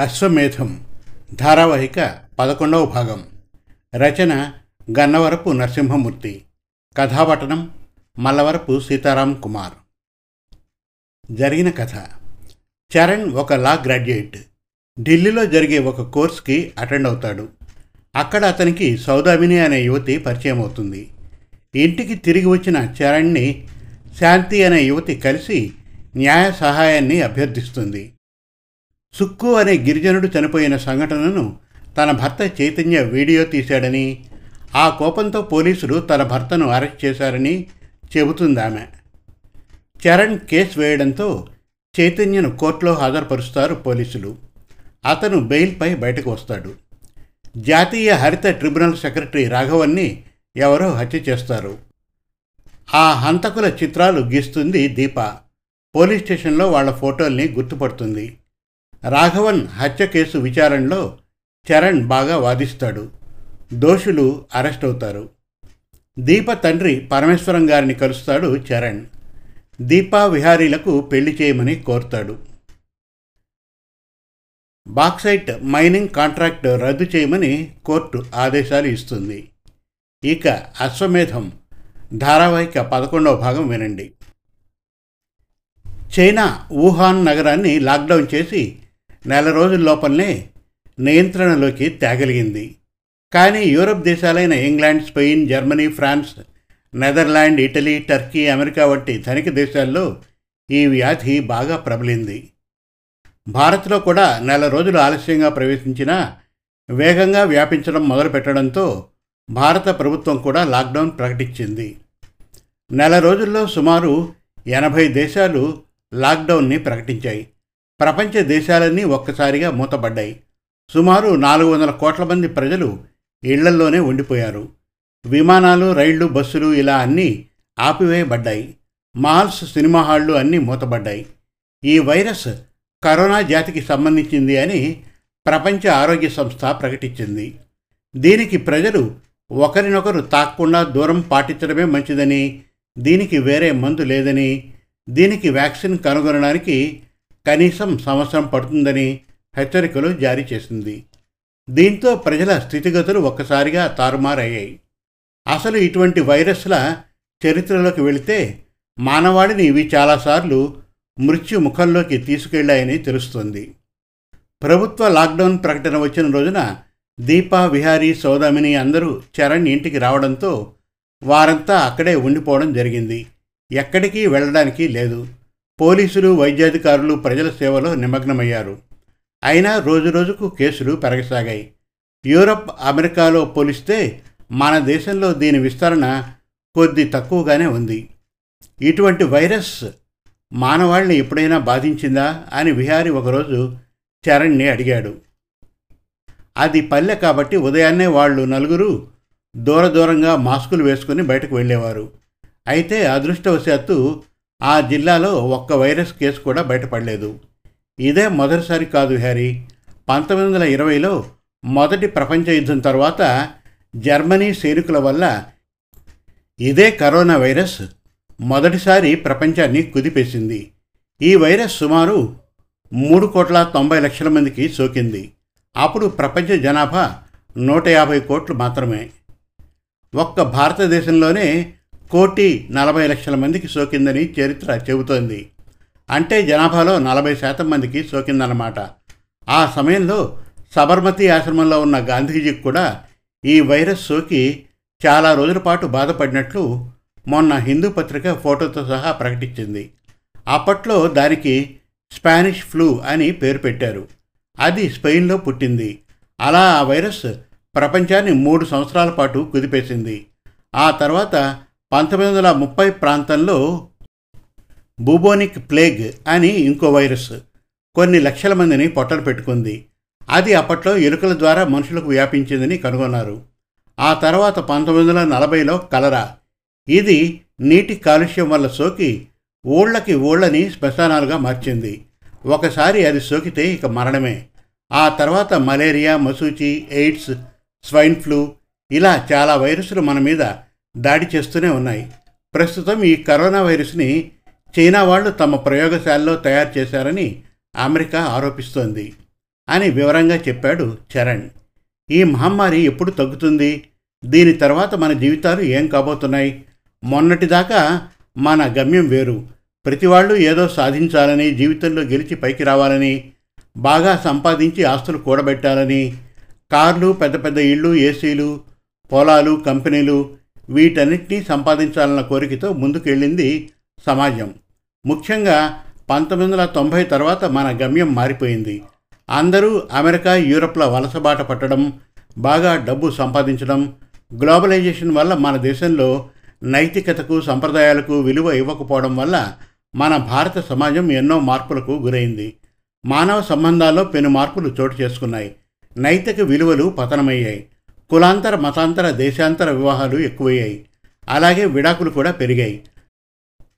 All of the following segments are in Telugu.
అశ్వమేధం ధారావాహిక పదకొండవ భాగం. రచన గన్నవరపు నరసింహమూర్తి. కథాపట్టణం మల్లవరపు సీతారాం కుమార్. జరిగిన కథ. చరణ్ ఒక లా గ్రాడ్యుయేట్. ఢిల్లీలో జరిగే ఒక కోర్స్కి అటెండ్ అవుతాడు. అక్కడ అతనికి సౌదామిని అనే యువతి పరిచయం అవుతుంది. ఇంటికి తిరిగి వచ్చిన చరణ్ని శాంతి అనే యువతి కలిసి న్యాయ సహాయాన్ని అభ్యర్థిస్తుంది. సుక్కు అనే గిరిజనుడు చనిపోయిన సంఘటనను తన భర్త చైతన్య వీడియో తీశాడని ఆ కోపంతో పోలీసులు తన భర్తను అరెస్ట్ చేశారని చెబుతుంది ఆమె. చరణ్ కేసు వేయడంతో చైతన్యను కోర్టులో హాజరుపరుస్తారు పోలీసులు. అతను బెయిల్పై బయటకు వస్తాడు. జాతీయ హరిత ట్రిబ్యునల్ సెక్రటరీ రాఘవన్ని ఎవరో హత్య చేస్తారు. ఆ హంతకుల చిత్రాలు గీస్తుంది దీప. పోలీస్ స్టేషన్లో వాళ్ళ ఫోటోల్ని గుర్తుపడుతుంది. రాఘవన్ హత్య కేసు విచారణలో చరణ్ బాగా వాదిస్తాడు. దోషులు అరెస్ట్ అవుతారు. దీప తండ్రి పరమేశ్వరం గారిని కలుస్తాడు చరణ్. దీపా విహారీలకు పెళ్ళి చేయమని కోరుతాడు. బాక్సైట్ మైనింగ్ కాంట్రాక్ట్ రద్దు చేయమని కోర్టు ఆదేశాలు ఇస్తుంది. ఇక అశ్వమేధం ధారావాహిక పదకొండవ భాగం వినండి. చైనా వుహాన్ నగరాన్ని లాక్డౌన్ చేసి నెల రోజుల లోపలనే నియంత్రణలోకి తేగలిగింది. కానీ Europe దేశాలైన England Spain Germany France Netherland Italy Turkey America వంటి ధనిక దేశాల్లో ఈ వ్యాధి బాగా ప్రబలింది. భారత్లో కూడా నెల రోజులు ఆలస్యంగా ప్రవేశించిన వేగంగా వ్యాపించడం మొదలుపెట్టడంతో భారత ప్రభుత్వం కూడా లాక్డౌన్ ప్రకటించింది. నెల రోజుల్లో సుమారు ఎనభై దేశాలు లాక్డౌన్ని ప్రకటించాయి. ప్రపంచ దేశాలన్నీ ఒక్కసారిగా మూతపడ్డాయి. సుమారు నాలుగు వందల కోట్ల మంది ప్రజలు ఇళ్ళల్లోనే ఉండిపోయారు. విమానాలు రైళ్ళు బస్సులు ఇలా అన్నీ ఆపివేయబడ్డాయి. మాల్స్ సినిమా హాళ్ళు అన్నీ మూతబడ్డాయి ఈ వైరస్ కరోనా జాతికి సంబంధించింది అని ప్రపంచ ఆరోగ్య సంస్థ ప్రకటించింది. దీనికి ప్రజలు ఒకరినొకరు తాక్కుండా దూరం పాటించడమే మంచిదని దీనికి వేరే మందు లేదని దీనికి వ్యాక్సిన్ కనుగొనడానికి కనీసం సంవత్సరం పడుతుందని హెచ్చరికలు జారీ చేసింది. దీంతో ప్రజల స్థితిగతులు ఒక్కసారిగా తారుమారయ్యాయి. అసలు ఇటువంటి వైరస్ల చరిత్రలోకి వెళితే మానవాడిని ఇవి చాలాసార్లు మృత్యు ముఖంలోకి తీసుకెళ్ళాయని తెలుస్తుంది. ప్రభుత్వ లాక్డౌన్ ప్రకటన వచ్చిన రోజున దీపా విహారీ సౌదామిని అందరూ చరణ్ ఇంటికి రావడంతో వారంతా అక్కడే ఉండిపోవడం జరిగింది. ఎక్కడికి వెళ్ళడానికి లేదు. పోలీసులు వైద్యాధికారులు ప్రజల సేవలో నిమగ్నమయ్యారు. అయినా రోజురోజుకు కేసులు పెరగసాగాయి. యూరప్ అమెరికాలో పోలిస్తే మన దేశంలో దీని విస్తరణ కొద్ది తక్కువగానే ఉంది. ఇటువంటి వైరస్ మానవాళ్ళని ఎప్పుడైనా బాధించిందా అని విహారి ఒకరోజు చరణ్ని అడిగాడు. అది పల్లె కాబట్టి ఉదయాన్నే వాళ్ళు నలుగురు దూర దూరంగా మాస్కులు వేసుకుని బయటకు వెళ్ళేవారు. అయితే అదృష్టవశాత్తు ఆ జిల్లాలో ఒక్క వైరస్ కేసు కూడా బయటపడలేదు. ఇదే మొదటిసారి కాదు హ్యారీ. పంతొమ్మిది వందల ఇరవైలో మొదటి ప్రపంచ యుద్ధం తర్వాత జర్మనీ సైనికుల వల్ల ఇదే కరోనా వైరస్ మొదటిసారి ప్రపంచాన్ని కుదిపేసింది. ఈ వైరస్ సుమారు మూడు కోట్ల తొంభై లక్షల మందికి సోకింది. అప్పుడు ప్రపంచ జనాభా నూట యాభై కోట్లు మాత్రమే. ఒక్క భారతదేశంలోనే కోటి నలభై లక్షల మందికి సోకిందని చరిత్ర చెబుతోంది. అంటే జనాభాలో నలభై శాతం మందికి సోకిందన్నమాట. ఆ సమయంలో సబర్మతి ఆశ్రమంలో ఉన్న గాంధీజీకి కూడా ఈ వైరస్ సోకి చాలా రోజుల పాటు బాధపడినట్లు మొన్న హిందూ పత్రిక ఫోటోతో సహా ప్రకటించింది. అప్పట్లో దానికి స్పానిష్ ఫ్లూ అని పేరు పెట్టారు. అది స్పెయిన్లో పుట్టింది. అలా ఆ వైరస్ ప్రపంచాన్ని మూడు సంవత్సరాల పాటు కుదిపేసింది. ఆ తర్వాత పంతొమ్మిది వందల ముప్పై ప్రాంతంలో బూబోనిక్ ప్లేగ్ అని ఇంకో వైరస్ కొన్ని లక్షల మందిని పొట్టలు పెట్టుకుంది. అది అప్పట్లో ఎలుకల ద్వారా మనుషులకు వ్యాపించిందని కనుగొన్నారు. ఆ తర్వాత పంతొమ్మిది వందల నలభైలో కలరా. ఇది నీటి కాలుష్యం వల్ల సోకి ఊళ్ళకి ఊళ్ళని శ్మశానాలుగా మార్చింది. ఒకసారి అది సోకితే ఇక మరణమే. ఆ తర్వాత మలేరియా మసూచి ఎయిడ్స్ స్వైన్ ఫ్లూ ఇలా చాలా వైరస్లు మన మీద దాడి చేస్తూనే ఉన్నాయి. ప్రస్తుతం ఈ కరోనా వైరస్ని చైనా వాళ్ళు తమ ప్రయోగశాలలో తయారు చేశారని అమెరికా ఆరోపిస్తోంది అని వివరంగా చెప్పాడు చరణ్. ఈ మహమ్మారి ఎప్పుడు తగ్గుతుంది? దీని తర్వాత మన జీవితాలు ఏం కాబోతున్నాయి? మొన్నటిదాకా మన గమ్యం వేరు. ప్రతి వాళ్ళు ఏదో సాధించాలని జీవితంలో గెలిచి పైకి రావాలని బాగా సంపాదించి ఆస్తులు కూడబెట్టాలని కార్లు పెద్ద పెద్ద ఇళ్ళు ఏసీలు పొలాలు కంపెనీలు వీటన్నిటినీ సంపాదించాలన్న కోరికతో ముందుకెళ్ళింది సమాజం. ముఖ్యంగా పంతొమ్మిది వందల తొంభై తర్వాత మన గమ్యం మారిపోయింది. అందరూ అమెరికా యూరప్ల వలసబాట పట్టడం బాగా డబ్బు సంపాదించడం గ్లోబలైజేషన్ వల్ల మన దేశంలో నైతికతకు సంప్రదాయాలకు విలువ ఇవ్వకపోవడం వల్ల మన భారత సమాజం ఎన్నో మార్పులకు గురైంది. మానవ సంబంధాల్లో పెను మార్పులు చోటు చేసుకున్నాయి. నైతిక విలువలు పతనమయ్యాయి. కులాంతర మతాంతర దేశాంతర వివాహాలు ఎక్కువయ్యాయి. అలాగే విడాకులు కూడా పెరిగాయి.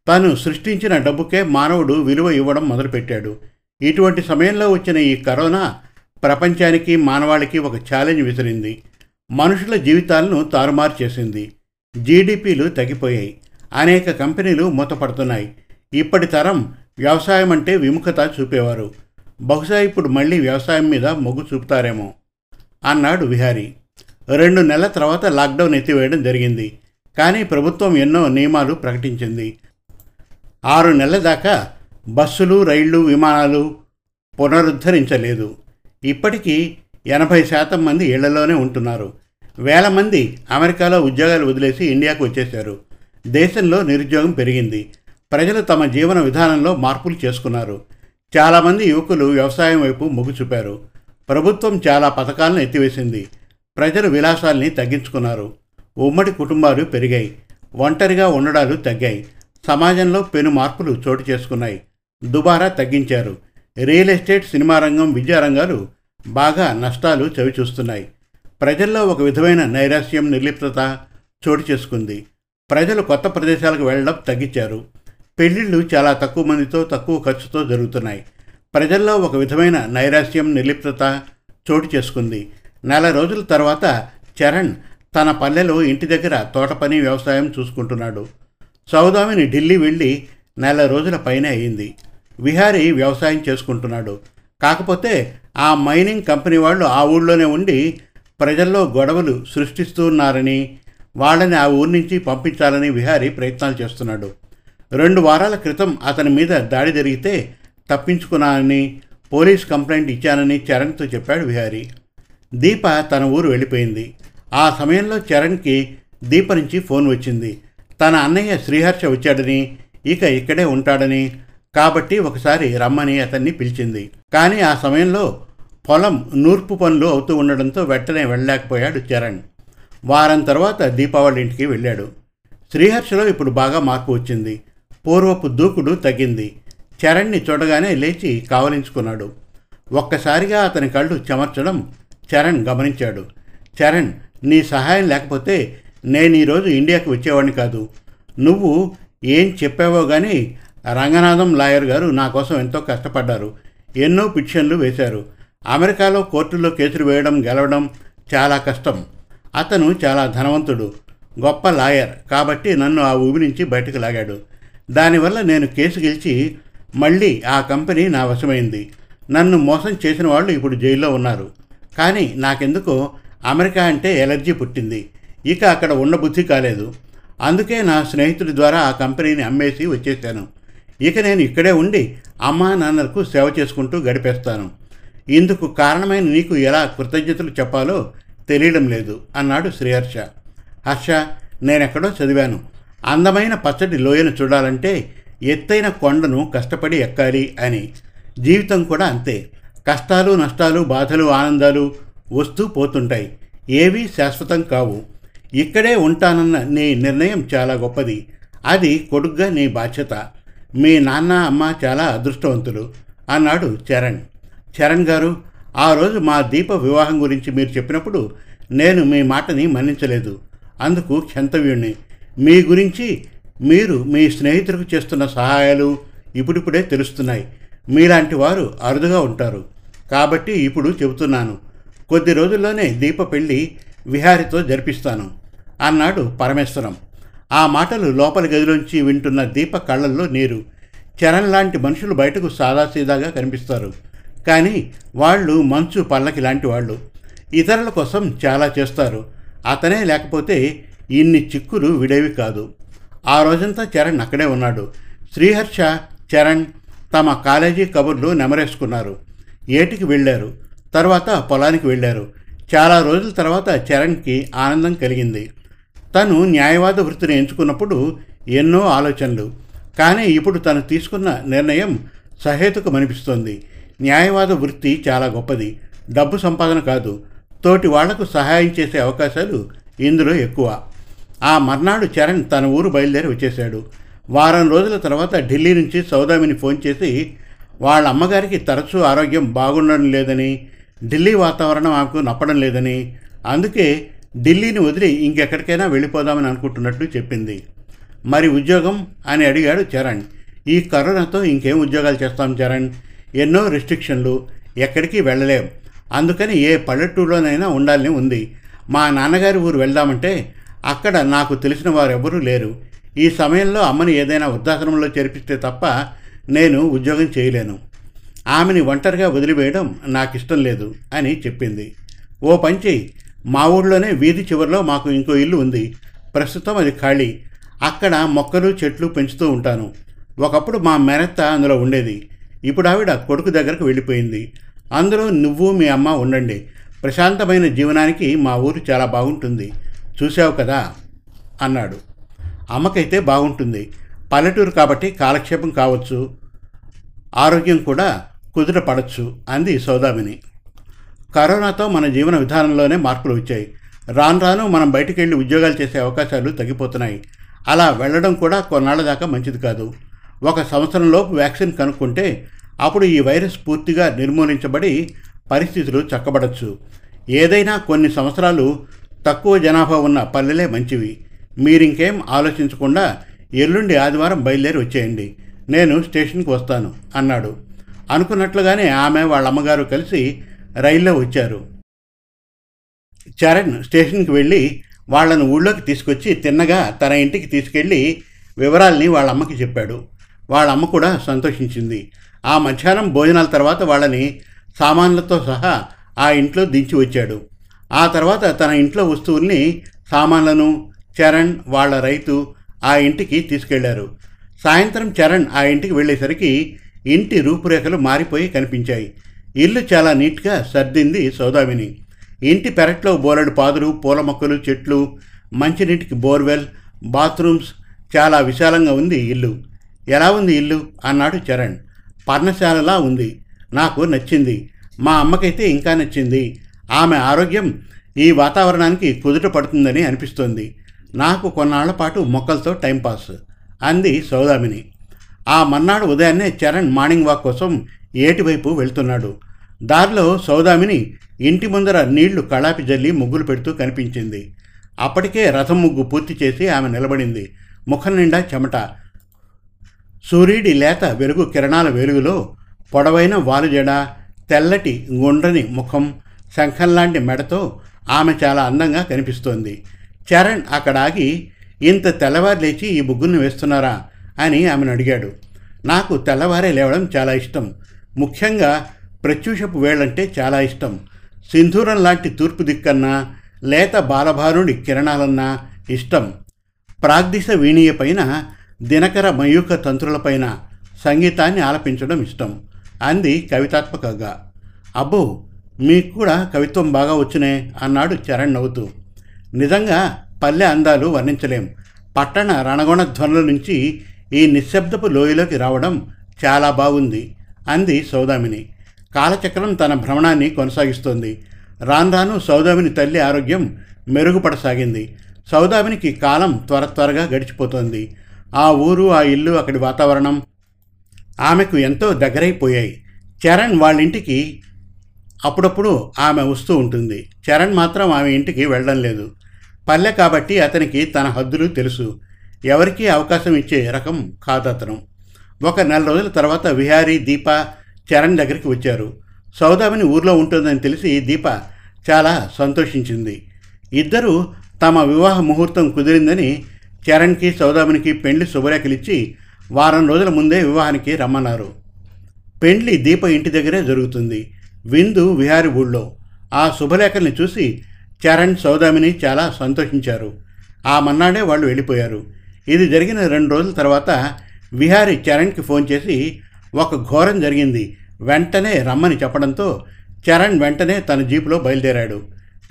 తాను సృష్టించిన డబ్బుకే మానవుడు విలువ ఇవ్వడం మొదలుపెట్టాడు. ఇటువంటి సమయంలో వచ్చిన ఈ కరోనా ప్రపంచానికి మానవాళికి ఒక ఛాలెంజ్ విసిరింది. మనుషుల జీవితాలను తారుమారు చేసింది. జీడిపిలు తగ్గిపోయాయి. అనేక కంపెనీలు మూతపడుతున్నాయి. ఇప్పటి తరం వ్యవసాయం అంటే విముఖత చూపేవారు. బహుశా ఇప్పుడు మళ్ళీ వ్యవసాయం మీద మొగ్గు చూపుతారేమో అన్నాడు విహారీ. రెండు నెలల తర్వాత లాక్డౌన్ ఎత్తివేయడం జరిగింది. కానీ ప్రభుత్వం ఎన్నో నియమాలు ప్రకటించింది. ఆరు నెలల దాకా బస్సులు రైళ్ళు విమానాలు పునరుద్ధరించలేదు. ఇప్పటికీ ఎనభై శాతం మంది ఇళ్ళలోనే ఉంటున్నారు. వేల మంది అమెరికాలో ఉద్యోగాలు వదిలేసి ఇండియాకు వచ్చేశారు. దేశంలో నిరుద్యోగం పెరిగింది. ప్రజలు తమ జీవన విధానంలో మార్పులు చేసుకున్నారు. చాలామంది యువకులు వ్యవసాయం వైపు మొగ్గు చూపారు. ప్రభుత్వం చాలా పథకాలను ఎత్తివేసింది. ప్రజలు విలాసాల్ని తగ్గించుకున్నారు. ఉమ్మడి కుటుంబాలు పెరిగాయి. ఒంటరిగా ఉండడాలు తగ్గాయి. సమాజంలో పెను మార్పులు చోటు చేసుకున్నాయి. దుబారా తగ్గించారు. రియల్ ఎస్టేట్ సినిమా రంగం విద్యారంగాలు బాగా నష్టాలు చవిచూస్తున్నాయి. ప్రజల్లో ఒక విధమైన నైరాశ్యం నిర్లిప్తత చోటు చేసుకుంది. ప్రజలు కొత్త ప్రదేశాలకు వెళ్ళడం తగ్గించారు. పెళ్ళిళ్ళు చాలా తక్కువ మందితో తక్కువ ఖర్చుతో జరుగుతున్నాయి. ప్రజల్లో ఒక విధమైన నైరాశ్యం నిర్లిప్తత చోటు చేసుకుంది. నెల రోజుల తర్వాత చరణ్ తన పల్లెలో ఇంటి దగ్గర తోట పని వ్యవసాయం చూసుకుంటున్నాడు. సౌదామిని ఢిల్లీ వెళ్ళి నెల రోజుల పైనే అయింది. విహారీ వ్యవసాయం చేసుకుంటున్నాడు. కాకపోతే ఆ మైనింగ్ కంపెనీ వాళ్ళు ఆ ఊళ్ళోనే ఉండి ప్రజల్లో గొడవలు సృష్టిస్తూ ఉన్నారని వాళ్ళని ఆ ఊరి నుంచి పంపించాలని విహారీ ప్రయత్నాలు చేస్తున్నాడు. రెండు వారాల క్రితం అతని మీద దాడి జరిగితే తప్పించుకున్నానని పోలీస్ కంప్లైంట్ ఇచ్చానని చరణ్తో చెప్పాడు విహారీ. దీప తన ఊరు వెళ్ళిపోయింది. ఆ సమయంలో చరణ్కి దీప నుంచి ఫోన్ వచ్చింది. తన అన్నయ్య శ్రీహర్ష వచ్చాడని ఇక ఇక్కడే ఉంటాడని కాబట్టి ఒకసారి రమ్మని అతన్ని పిలిచింది. కానీ ఆ సమయంలో పొలం నూర్పు పనులు అవుతూ ఉండడంతో వెంటనే వెళ్ళలేకపోయాడు చరణ్. వారం తర్వాత దీపావళి ఇంటికి వెళ్ళాడు. శ్రీహర్షలో ఇప్పుడు బాగా మార్పు వచ్చింది. పూర్వపు దూకుడు తగ్గింది. చరణ్ని చూడగానే లేచి కావలించుకున్నాడు. ఒక్కసారిగా అతని కళ్ళు చెమర్చడం చరణ్ గమనించాడు. చరణ్ నీ సహాయం లేకపోతే నేను ఈరోజు ఇండియాకి వచ్చేవాడిని కాదు. నువ్వు ఏం చెప్పావో కానీ రంగనాథం లాయర్ గారు నా కోసం ఎంతో కష్టపడ్డారు. ఎన్నో పిటిషన్లు వేశారు. అమెరికాలో కోర్టులో కేసులు వేయడం గెలవడం చాలా కష్టం. అతను చాలా ధనవంతుడు గొప్ప లాయర్ కాబట్టి నన్ను ఆ ఊబి నుంచి బయటకు లాగాడు. దానివల్ల నేను కేసు గెలిచి మళ్ళీ ఆ కంపెనీ నా వశమైంది. నన్ను మోసం చేసిన వాళ్ళు ఇప్పుడు జైల్లో ఉన్నారు. కానీ నాకెందుకో అమెరికా అంటే ఎలర్జీ పుట్టింది. ఇక అక్కడ ఉన్న బుద్ధి కాలేదు. అందుకే నా స్నేహితుడి ద్వారా ఆ కంపెనీని అమ్మేసి వచ్చేసాను ఇక నేను ఇక్కడే ఉండి అమ్మా నాన్నలకు సేవ చేసుకుంటూ గడిపేస్తాను. ఇందుకు కారణమైన నీకు ఎలా కృతజ్ఞతలు చెప్పాలో తెలియడం లేదు అన్నాడు శ్రీహర్ష. హర్ష నేనెక్కడో చదివాను. అందమైన పచ్చటి లోయను చూడాలంటే ఎత్తైన కొండను కష్టపడి ఎక్కాలి అని. జీవితం కూడా అంతే. కష్టాలు నష్టాలు బాధలు ఆనందాలు వస్తూ పోతుంటాయి. ఏవీ శాశ్వతం కావు. ఇక్కడే ఉంటానన్న నీ నిర్ణయం చాలా గొప్పది. అది కొడుగ్గా నీ బాధ్యత. మీ నాన్న అమ్మ చాలా అదృష్టవంతులు అన్నాడు చరణ్. చరణ్ గారు ఆ రోజు మా దీప వివాహం గురించి మీరు చెప్పినప్పుడు నేను మీ మాటని మన్నించలేదు. అందుకు క్షంతవ్యుణ్ణి. మీ గురించి మీరు మీ స్నేహితులకు చేస్తున్న సహాయాలు ఇప్పుడిప్పుడే తెలుస్తున్నాయి. మీలాంటి వారు అరుదుగా ఉంటారు. కాబట్టి ఇప్పుడు చెబుతున్నాను. కొద్ది రోజుల్లోనే దీప పెళ్ళి విహారితో జరిపిస్తాను. అన్నాడు పరమేశ్వరం. ఆ మాటలు లోపలి గదిలోంచి వింటున్న దీప కళ్ళల్లో నీరు. చరణ్ లాంటి మనుషులు బయటకు సాదాసీదాగా కనిపిస్తారు. కానీ వాళ్ళు మంచు పల్లకి లాంటి వాళ్ళు. ఇతరుల కోసం చాలా చేస్తారు. అతనే లేకపోతే ఇన్ని చిక్కులు విడేవి కాదు. ఆ రోజంతా చరణ్ అక్కడే ఉన్నాడు. శ్రీహర్ష చరణ్ తమ కాలేజీ కబుర్లు నెమరేసుకున్నారు. ఏటికి వెళ్ళారు? తర్వాత పొలానికి వెళ్ళారు. చాలా రోజుల తర్వాత చరణ్కి ఆనందం కలిగింది. తను న్యాయవాద వృత్తిని ఎంచుకున్నప్పుడు ఎన్నో ఆలోచనలు. కానీ ఇప్పుడు తను తీసుకున్న నిర్ణయం సహేతుకమనిపిస్తోంది. న్యాయవాద వృత్తి చాలా గొప్పది. డబ్బు సంపాదన కాదు. తోటి వాళ్ళకు సహాయం చేసే అవకాశాలు ఇందులో ఎక్కువ. ఆ మర్నాడు చరణ్ తన ఊరు బయలుదేరి వచ్చేశాడు. వారం రోజుల తర్వాత ఢిల్లీ నుంచి సౌదామిని ఫోన్ చేసి వాళ్ళ అమ్మగారికి తరచూ ఆరోగ్యం బాగుండడం లేదని ఢిల్లీ వాతావరణం ఆమెకు నప్పడం లేదని అందుకే ఢిల్లీని వదిలి ఇంకెక్కడికైనా వెళ్ళిపోదామని అనుకుంటున్నట్లు చెప్పింది. మరి ఉద్యోగం? అని అడిగాడు చరణ్. ఈ కరోనాతో ఇంకేం ఉద్యోగాలు చేస్తాం చరణ్? ఎన్నో రిస్ట్రిక్షన్లు. ఎక్కడికి వెళ్ళలేం. అందుకని ఏ పల్లెటూరులోనైనా ఉండాలని ఉంది. మా నాన్నగారి ఊరు వెళ్దామంటే అక్కడ నాకు తెలిసిన వారెవరూ లేరు. ఈ సమయంలో అమ్మని ఏదైనా వృద్ధాశ్రమంలో చేర్పిస్తే తప్ప నేను ఉద్యోగం చేయలేను. ఆమెని ఒంటరిగా వదిలివేయడం నాకు ఇష్టం లేదు అని చెప్పింది. ఓ పంచి మా ఊళ్ళోనే వీధి చివరిలో మాకు ఇంకో ఇల్లు ఉంది. ప్రస్తుతం అది ఖాళీ. అక్కడ మొక్కలు చెట్లు పెంచుతూ ఉంటాను. ఒకప్పుడు మా మెరత్త అందులో ఉండేది. ఇప్పుడు ఆవిడ కొడుకు దగ్గరకు వెళ్ళిపోయింది. అందులో నువ్వు మీ అమ్మ ఉండండి. ప్రశాంతమైన జీవనానికి మా ఊరు చాలా బాగుంటుంది. చూసావు కదా? అన్నాడు. అమ్మకైతే బాగుంటుంది. పల్లెటూరు కాబట్టి కాలక్షేపం కావచ్చు. ఆరోగ్యం కూడా కుదుట పడచ్చు అంది సౌదామిని. కరోనాతో మన జీవన విధానంలోనే మార్పులు వచ్చాయి. రాను రాను మనం బయటికి వెళ్ళి ఉద్యోగాలు చేసే అవకాశాలు తగ్గిపోతున్నాయి. అలా వెళ్ళడం కూడా కొన్నాళ్ళ దాకా మంచిది కాదు. ఒక సంవత్సరంలోపు వ్యాక్సిన్ కనుక్కుంటే అప్పుడు ఈ వైరస్ పూర్తిగా నిర్మూలించబడి పరిస్థితులు చక్కబడచ్చు. ఏదైనా కొన్ని సంవత్సరాలు తక్కువ జనాభా ఉన్న పల్లెలే మంచివి. మీరింకేం ఆలోచించకుండా ఎల్లుండి ఆదివారం బయలుదేరి వచ్చేయండి. నేను స్టేషన్కి వస్తాను అన్నాడు. అనుకున్నట్లుగానే ఆమె వాళ్ళ అమ్మగారు కలిసి రైల్లో వచ్చారు. చరణ్ స్టేషన్కి వెళ్ళి వాళ్ళను ఊళ్ళోకి తీసుకొచ్చి తిన్నగా తన ఇంటికి తీసుకెళ్ళి వివరాల్ని వాళ్ళ అమ్మకి చెప్పాడు. వాళ్ళ అమ్మ కూడా సంతోషించింది. ఆ మధ్యాహ్నం భోజనాల తర్వాత వాళ్ళని సామాన్లతో సహా ఆ ఇంట్లో దించి వచ్చాడు. ఆ తర్వాత తన ఇంట్లో వస్తువుల్ని సామాన్లను చరణ్ వాళ్ళ రైతు ఆ ఇంటికి తీసుకెళ్ళారు. సాయంత్రం చరణ్ ఆ ఇంటికి వెళ్ళేసరికి ఇంటి రూపురేఖలు మారిపోయి కనిపించాయి. ఇల్లు చాలా నీట్గా సర్దింది సౌదామిని. ఇంటి పెరట్లో బోలెడు పాదులు పూల మొక్కలు చెట్లు మంచినీటికి బోర్వెల్ బాత్రూమ్స్ చాలా విశాలంగా ఉంది ఇల్లు. ఎలా ఉంది ఇల్లు? అన్నాడు చరణ్. పర్ణశాలలా ఉంది. నాకు నచ్చింది. మా అమ్మకైతే ఇంకా నచ్చింది. ఆమె ఆరోగ్యం ఈ వాతావరణానికి కుదుట పడుతుందని అనిపిస్తోంది. నాకు కొన్నాళ్ళ పాటు మొక్కలతో టైంపాస్ అంది సౌదామిని. ఆ మర్నాడు ఉదయాన్నే చరణ్ మార్నింగ్ వాక్ కోసం ఏటివైపు వెళ్తున్నాడు. దారిలో సౌదామిని ఇంటి ముందర నీళ్ళు కళాపి జల్లి ముగ్గులు పెడుతూ కనిపించింది. అప్పటికే రథం ముగ్గు పూర్తి చేసి ఆమె నిలబడింది. ముఖం నిండా చెమట. సూర్యుడి లేత వెలుగు కిరణాల వెలుగులో పొడవైన వాలుజడ తెల్లటి గుండ్రని ముఖం శంఖంలాంటి మెడతో ఆమె చాలా అందంగా కనిపిస్తోంది. చరణ్ అక్కడ ఆగి ఇంత తెల్లవారు లేచి ఈ ముగ్గురిని వేస్తున్నారా? అని ఆమెను అడిగాడు. నాకు తెల్లవారే లేవడం చాలా ఇష్టం. ముఖ్యంగా ప్రత్యూషపు వేళంటే చాలా ఇష్టం. సింధూరం లాంటి తూర్పు దిక్కన్నా లేత బాలభారుడి కిరణాలన్నా ఇష్టం. ప్రాగ్దిశ వీణీయ పైన దినకర మయూక తంత్రులపైన సంగీతాన్ని ఆలపించడం ఇష్టం అంది కవితాత్మకంగా అబ్బో మీకు కూడా కవిత్వం బాగా వచ్చునే అన్నాడు చరణ్ నవ్వుతూ. నిజంగా పల్లె అందాలు వర్ణించలేం. పట్టణ రణగొణ ధ్వనుల నుంచి ఈ నిశ్శబ్దపు లోయలోకి రావడం చాలా బాగుంది అంది సౌదామిని. కాలచక్రం తన భ్రమణాన్ని కొనసాగిస్తోంది. రాను సౌదామిని తల్లి ఆరోగ్యం మెరుగుపడసాగింది. సౌదామినికి కాలం త్వర త్వరగా గడిచిపోతోంది. ఆ ఊరు ఆ ఇల్లు అక్కడి వాతావరణం ఆమెకు ఎంతో దగ్గరైపోయాయి. చరణ్ వాళ్ళ ఇంటికి అప్పుడప్పుడు ఆమె వస్తూ ఉంటుంది. చరణ్ మాత్రం ఆమె ఇంటికి వెళ్ళడం లేదు. పల్లె కాబట్టి అతనికి తన హద్దులు తెలుసు. ఎవరికీ అవకాశం ఇచ్చే రకం కాదతను. ఒక నెల రోజుల తర్వాత విహారీ దీప చరణ్ దగ్గరికి వచ్చారు. సౌదామిని ఊర్లో ఉంటుందని తెలిసి దీప చాలా సంతోషించింది. ఇద్దరూ తమ వివాహ ముహూర్తం కుదిరిందని చరణ్కి సౌదామినికి పెండ్లి శుభరేఖలిచ్చి వారం రోజుల ముందే వివాహానికి రమ్మన్నారు. పెండ్లి దీప ఇంటి దగ్గరే జరుగుతుంది. విందు విహారి ఊళ్ళో ఆ శుభలేఖల్ని చూసి చరణ్ సౌదామిని చాలా సంతోషించారు. ఆ మన్నాడే వాళ్ళు వెళ్ళిపోయారు. ఇది జరిగిన రెండు రోజుల తర్వాత విహారి చరణ్కి ఫోన్ చేసి ఒక ఘోరం జరిగింది. వెంటనే రమ్మని చెప్పడంతో చరణ్ వెంటనే తన జీపులో బయలుదేరాడు.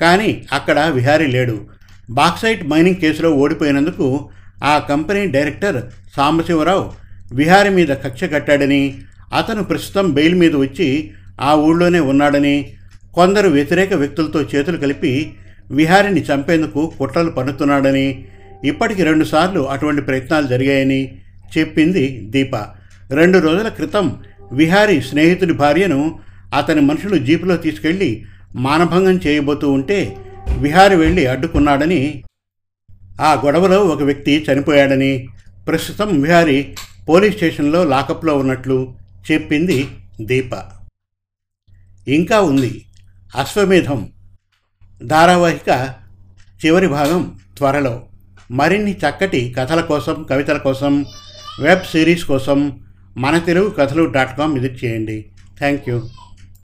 కానీ అక్కడ విహారీ లేడు. బాక్సైట్ మైనింగ్ కేసులో ఓడిపోయినందుకు ఆ కంపెనీ డైరెక్టర్ సాంబశివరావు విహారి మీద కక్ష కట్టాడని అతను ప్రస్తుతం బెయిల్ మీద వచ్చి ఆ ఊళ్ళోనే ఉన్నాడని కొందరు వ్యతిరేక వ్యక్తులతో చేతులు కలిపి విహారిని చంపేందుకు కుట్రలు పన్నుతున్నాడని ఇప్పటికి రెండుసార్లు అటువంటి ప్రయత్నాలు జరిగాయని చెప్పింది దీప. రెండు రోజుల క్రితం విహారి స్నేహితుడి భార్యను అతని మనుషులు జీపులో తీసుకెళ్ళి మానభంగం చేయబోతూ ఉంటే విహారి వెళ్ళి అడ్డుకున్నాడని ఆ గొడవలో ఒక వ్యక్తి చనిపోయాడని ప్రస్తుతం విహారీ పోలీస్ స్టేషన్లో లాకప్లో ఉన్నట్లు చెప్పింది దీప. ఇంకా ఉంది. అశ్వమేధం. ధారావాహిక చివరి భాగం త్వరలో. మరిన్ని చక్కటి కథల కోసం కవితల కోసం వెబ్ సిరీస్ కోసం మన తెలుగు కథలు డాట్ కామ్ విజిట్ చేయండి. Thank you.